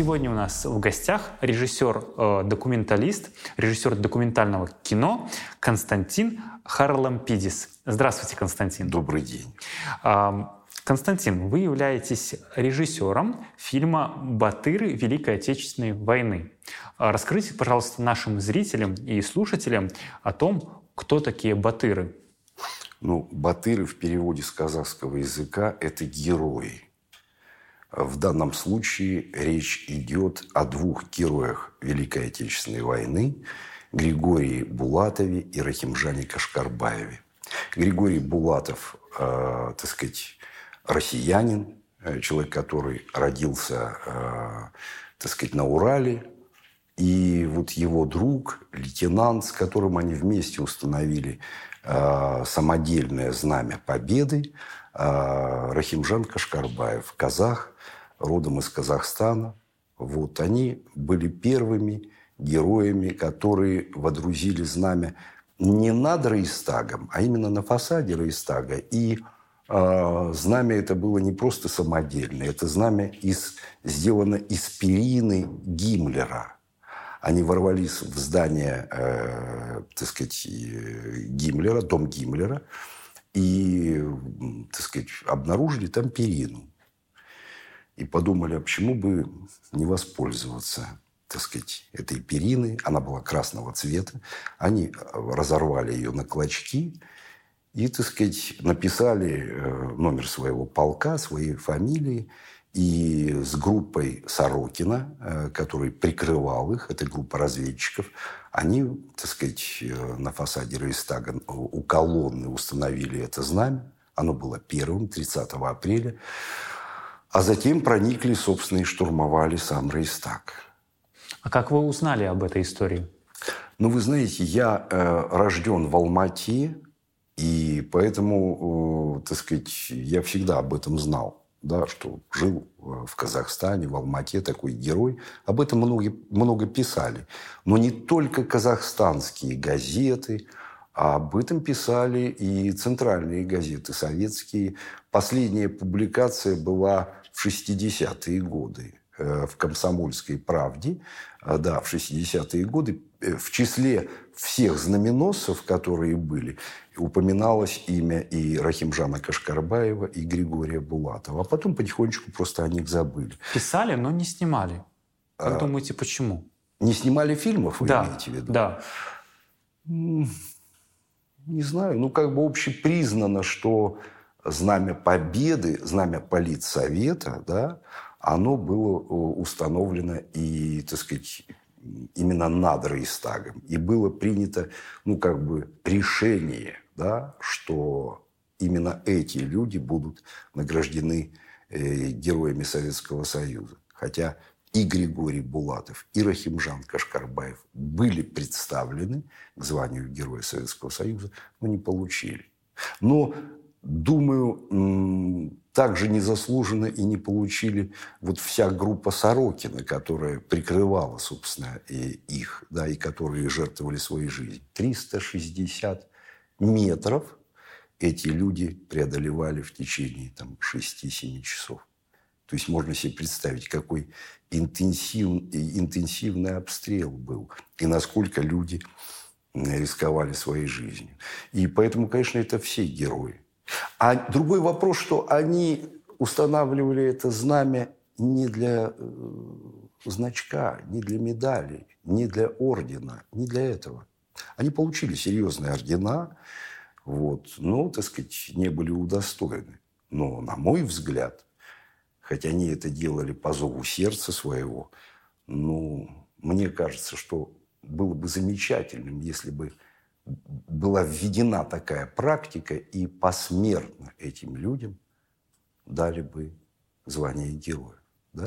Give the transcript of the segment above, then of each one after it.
сегодня у нас в гостях режиссер-документалист, э, режиссер документального кино Константин Харлампидис. Здравствуйте, Константин. Добрый день. Константин, вы являетесь режиссером фильма «Батыры Великой Отечественной войны». А расскажите, пожалуйста, нашим зрителям и слушателям о том, кто такие батыры. Ну, батыры в переводе с казахского языка – это герои. В данном случае речь идет о двух героях Великой Отечественной войны – Григории Булатове и Рахимжане Кашкарбаеве. Григорий Булатов, э, так сказать, россиянин, э, человек, который родился, э, так сказать, на Урале. И вот его друг, лейтенант, с которым они вместе установили э, самодельное знамя Победы, Рахимжан Кашкарбаев, казах, родом из Казахстана. Вот они были первыми героями, которые водрузили знамя не над Рейстагом, а именно на фасаде Рейстага. И а, знамя это было не просто самодельное, это знамя из, сделано из перины Гиммлера. Они ворвались в здание, э, так сказать, Гиммлера, дом Гиммлера, и, так сказать, обнаружили там перину. И подумали, а почему бы не воспользоваться, так сказать, этой периной. Она была красного цвета. Они разорвали ее на клочки и, так сказать, написали э, номер своего полка, своей фамилии. И с группой Сорокина, э, который прикрывал их, это группа разведчиков, они, так сказать, э, на фасаде Рейстага у колонны установили это знамя. Оно было первым, 30 апреля. А затем проникли, собственно, и штурмовали сам Рейстаг. А как вы узнали об этой истории? Ну, вы знаете, я э, рожден в Алмате, и поэтому, э, так сказать, я всегда об этом знал, да, что жил э, в Казахстане, в Алмате такой герой. Об этом много, много писали. Но не только казахстанские газеты, а об этом писали и центральные газеты советские. Последняя публикация была в 60-е годы в «Комсомольской правде», да, в 60-е годы, в числе всех знаменосцев, которые были, упоминалось имя и Рахимжана Кашкарбаева, и Григория Булатова. А потом потихонечку просто о них забыли. Писали, но не снимали. Как а, думаете, почему? Не снимали фильмов, вы да, имеете в виду? Да. Не знаю. Ну, как бы общепризнано, что знамя Победы, знамя Политсовета, да, оно было э, установлено и, так сказать, именно над Рейстагом. И было принято, ну, как бы, решение, да, что именно эти люди будут награждены э, героями Советского Союза. Хотя и Григорий Булатов, и Рахимжан Кашкарбаев были представлены к званию Героя Советского Союза, но не получили. Но, думаю, также незаслуженно и не получили вот вся группа Сорокина, которая прикрывала, собственно, и их, да, и которые жертвовали своей жизнью. 360 метров эти люди преодолевали в течение там, 6-7 часов. То есть можно себе представить, какой интенсив, интенсивный обстрел был, и насколько люди рисковали своей жизнью. И поэтому, конечно, это все герои. А другой вопрос, что они устанавливали это знамя не для э, значка, не для медали, не для ордена, не для этого. Они получили серьезные ордена, вот, но, так сказать, не были удостоены. Но, на мой взгляд, хотя они это делали по зову сердца своего, ну, мне кажется, что было бы замечательным, если бы была введена такая практика, и посмертно этим людям дали бы звание героя. Да?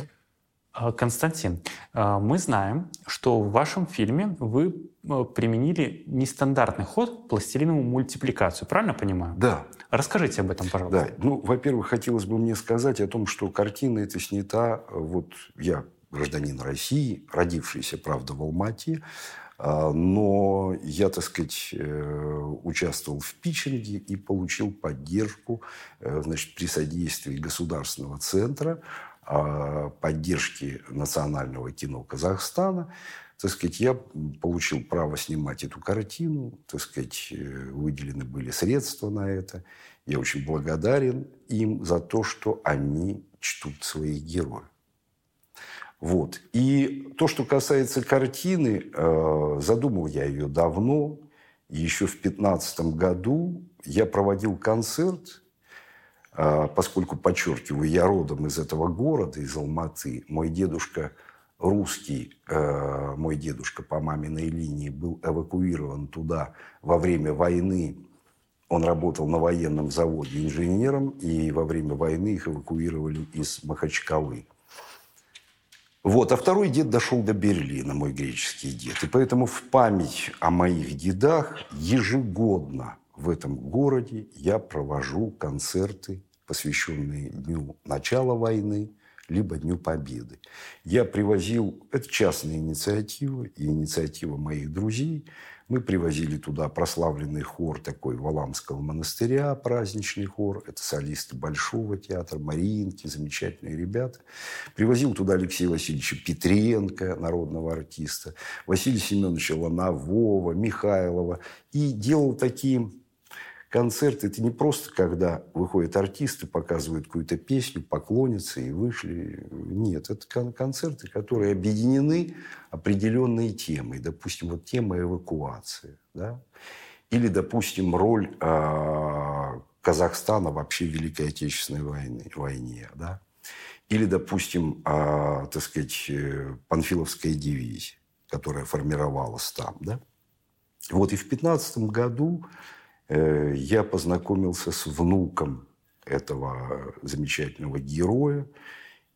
А, Константин, а, мы знаем, что в вашем фильме вы а, применили нестандартный ход пластилиновую мультипликацию. Правильно понимаю? Да. Расскажите об этом, пожалуйста. Да. Ну, во-первых, хотелось бы мне сказать о том, что картина эта снята... Вот я гражданин России, родившийся, правда, в Алмате, но я, так сказать, э, участвовал в питчинге и получил поддержку э, значит, при содействии государственного центра э, поддержки национального кино Казахстана, так сказать, я получил право снимать эту картину, так сказать, э, выделены были средства на это. Я очень благодарен им за то, что они чтут своих героев. Вот. И то, что касается картины, э, задумал я ее давно. Еще в 2015 году я проводил концерт, э, поскольку, подчеркиваю, я родом из этого города, из Алматы. Мой дедушка русский, э, мой дедушка по маминой линии, был эвакуирован туда во время войны. Он работал на военном заводе инженером, и во время войны их эвакуировали из Махачкалы. Вот. А второй дед дошел до Берлина, мой греческий дед. И поэтому в память о моих дедах ежегодно в этом городе я провожу концерты, посвященные Дню начала войны, либо Дню Победы. Я привозил, это частная инициатива и инициатива моих друзей – мы привозили туда прославленный хор такой Валамского монастыря, праздничный хор. Это солисты Большого театра, Мариинки, замечательные ребята. Привозил туда Алексея Васильевича Петренко, народного артиста, Василия Семеновича Ланового, Михайлова. И делал такие концерт – это не просто, когда выходят артисты, показывают какую-то песню, поклонятся и вышли. Нет, это концерты, которые объединены определенной темой. Допустим, вот тема эвакуации. Да? Или, допустим, роль э, Казахстана вообще в Великой Отечественной войне. войне да? Или, допустим, э, так сказать, э, Панфиловская дивизия, которая формировалась там. Да? Вот и в 15 году я познакомился с внуком этого замечательного героя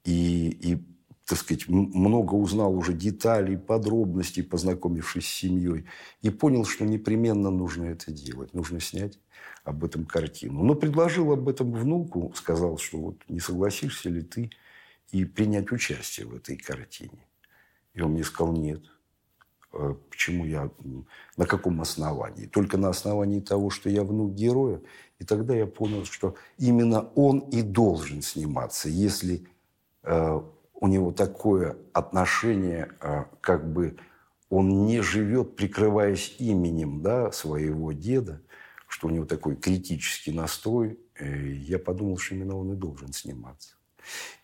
и, и так сказать, много узнал уже деталей, подробностей, познакомившись с семьей, и понял, что непременно нужно это делать, нужно снять об этом картину. Но предложил об этом внуку, сказал, что вот не согласишься ли ты и принять участие в этой картине. И он мне сказал, нет, Э, почему я, на каком основании. Только на основании того, что я внук героя. И тогда я понял, что именно он и должен сниматься, если э, у него такое отношение, э, как бы он не живет, прикрываясь именем да, своего деда, что у него такой критический настрой, э, я подумал, что именно он и должен сниматься.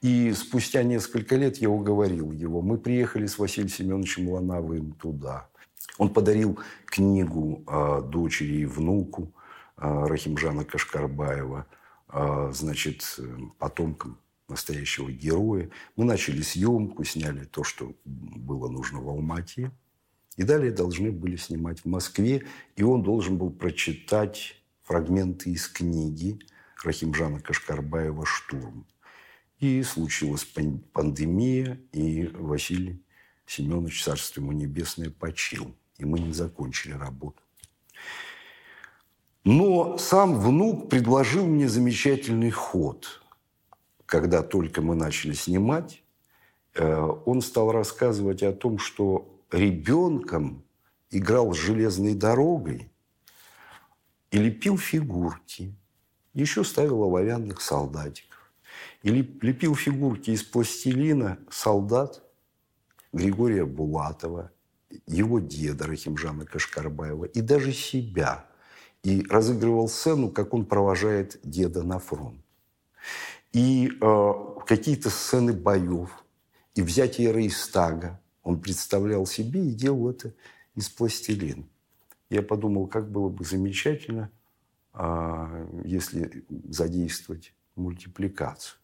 И спустя несколько лет я уговорил его. Мы приехали с Василием Семеновичем Лановым туда. Он подарил книгу э, дочери и внуку э, Рахимжана Кашкарбаева, э, значит, потомкам настоящего героя. Мы начали съемку, сняли то, что было нужно в Алмате. И далее должны были снимать в Москве. И он должен был прочитать фрагменты из книги Рахимжана Кашкарбаева «Штурм». И случилась пандемия, и Василий Семенович, царство ему небесное, почил. И мы не закончили работу. Но сам внук предложил мне замечательный ход. Когда только мы начали снимать, э, он стал рассказывать о том, что ребенком играл с железной дорогой и лепил фигурки. Еще ставил оловянных солдатиков и лепил фигурки из пластилина солдат Григория Булатова, его деда Рахимжана Кашкарбаева и даже себя. И разыгрывал сцену, как он провожает деда на фронт. И э, какие-то сцены боев, и взятие Рейстага он представлял себе и делал это из пластилина. Я подумал, как было бы замечательно, э, если задействовать мультипликацию.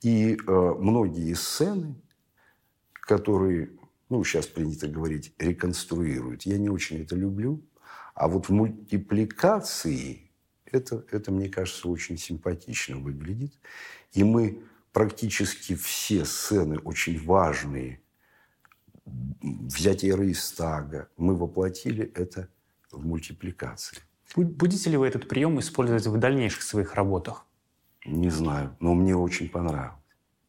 И э, многие сцены, которые, ну, сейчас принято говорить, реконструируют, я не очень это люблю. А вот в мультипликации это, это, мне кажется, очень симпатично выглядит. И мы практически все сцены очень важные, взятие Рейстага, мы воплотили это в мультипликации. Будете ли вы этот прием использовать в дальнейших своих работах? Не знаю, но мне очень понравилось.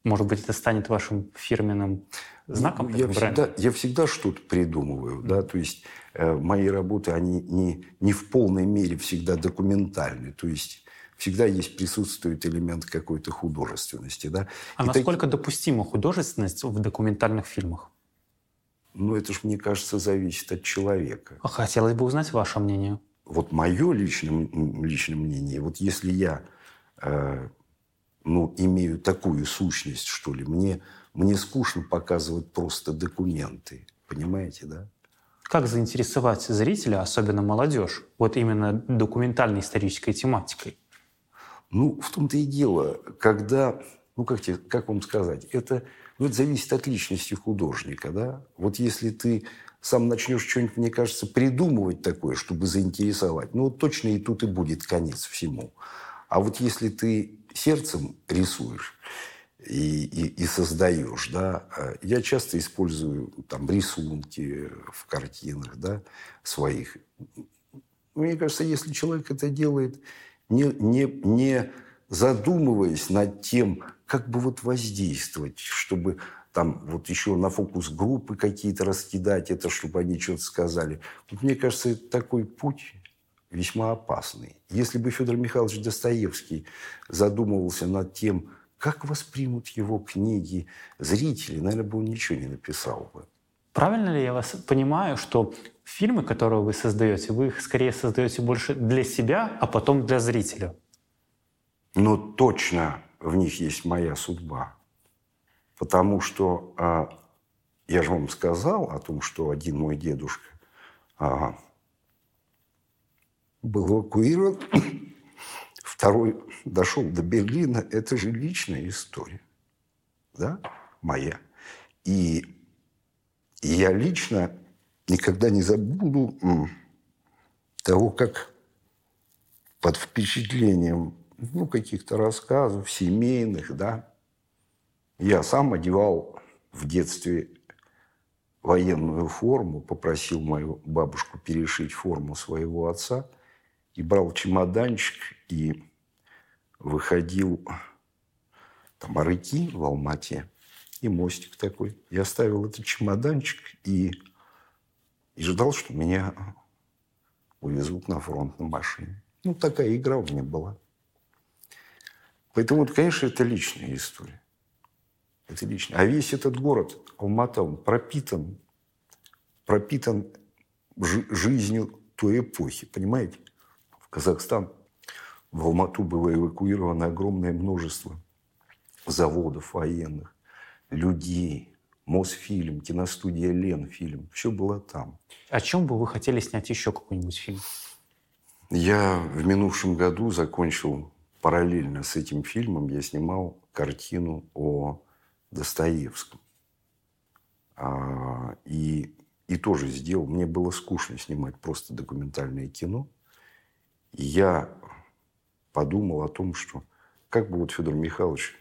Может быть, это станет вашим фирменным знаком? Ну, я, всегда, я всегда что-то придумываю. Mm-hmm. Да? То есть э, мои работы, они не, не в полной мере всегда документальны. То есть всегда есть, присутствует элемент какой-то художественности. Да? А И насколько так... допустима художественность в документальных фильмах? Ну, это же, мне кажется, зависит от человека. Хотелось бы узнать ваше мнение. Вот мое личное, личное мнение, вот если я ну, имею такую сущность, что ли, мне, мне скучно показывать просто документы. Понимаете, да? Как заинтересовать зрителя, особенно молодежь, вот именно документальной исторической тематикой? Ну, в том-то и дело, когда, ну, как, тебе, как вам сказать, это, ну, это зависит от личности художника, да? Вот если ты сам начнешь что-нибудь, мне кажется, придумывать такое, чтобы заинтересовать, ну, точно и тут и будет конец всему. А вот если ты сердцем рисуешь, и, и, и создаешь, да. А я часто использую там рисунки в картинах, да, своих. Мне кажется, если человек это делает, не, не, не задумываясь над тем, как бы вот воздействовать, чтобы там вот еще на фокус группы какие-то раскидать это, чтобы они что-то сказали. Вот мне кажется, это такой путь весьма опасный. Если бы Федор Михайлович Достоевский задумывался над тем, как воспримут его книги зрители? Наверное, бы он ничего не написал бы. Правильно ли я вас понимаю, что фильмы, которые вы создаете, вы их скорее создаете больше для себя, а потом для зрителя? Ну, точно в них есть моя судьба. Потому что э, я же вам сказал о том, что один мой дедушка э, был эвакуирован Второй дошел до Берлина. Это же личная история. Да? Моя. И, я лично никогда не забуду того, как под впечатлением ну, каких-то рассказов семейных, да, я сам одевал в детстве военную форму, попросил мою бабушку перешить форму своего отца и брал чемоданчик и выходил там Арыки в Алмате и мостик такой. Я оставил этот чемоданчик и, и ждал, что меня увезут на фронт на машине. Ну, такая игра у меня была. Поэтому, конечно, это личная история. Это лично. А весь этот город, Алмата, он пропитан, пропитан жизнью той эпохи, понимаете? В Казахстан в Алмату было эвакуировано огромное множество заводов военных, людей, Мосфильм, киностудия Ленфильм. Все было там. О чем бы вы хотели снять еще какой-нибудь фильм? Я в минувшем году закончил параллельно с этим фильмом, я снимал картину о Достоевском. А, и, и тоже сделал. Мне было скучно снимать просто документальное кино. Я подумал о том, что как бы вот Федор Михайлович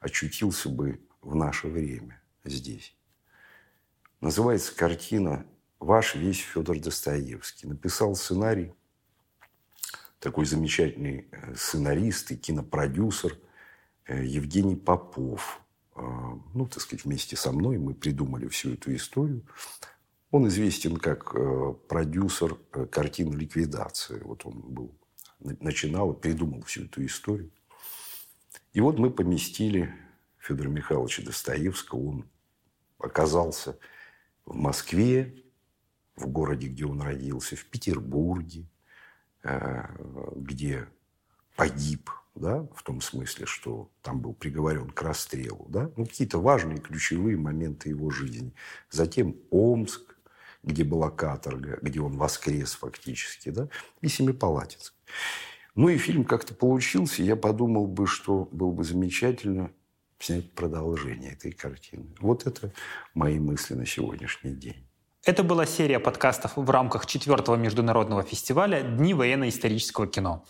очутился бы в наше время здесь. Называется картина «Ваш весь Федор Достоевский». Написал сценарий такой замечательный э, сценарист и кинопродюсер э, Евгений Попов. Э, ну, так сказать, вместе со мной мы придумали всю эту историю. Он известен как продюсер картины «Ликвидация». Вот он был начинал придумал всю эту историю. И вот мы поместили Федора Михайловича Достоевского. Он оказался в Москве, в городе, где он родился, в Петербурге, э, где погиб, да, в том смысле, что там был приговорен к расстрелу, да, ну, какие-то важные ключевые моменты его жизни. Затем Омск, где была каторга, где он воскрес фактически, да, и Семипалатинск. Ну и фильм как-то получился. Я подумал бы, что было бы замечательно снять продолжение этой картины. Вот это мои мысли на сегодняшний день. Это была серия подкастов в рамках четвертого международного фестиваля «Дни военно-исторического кино».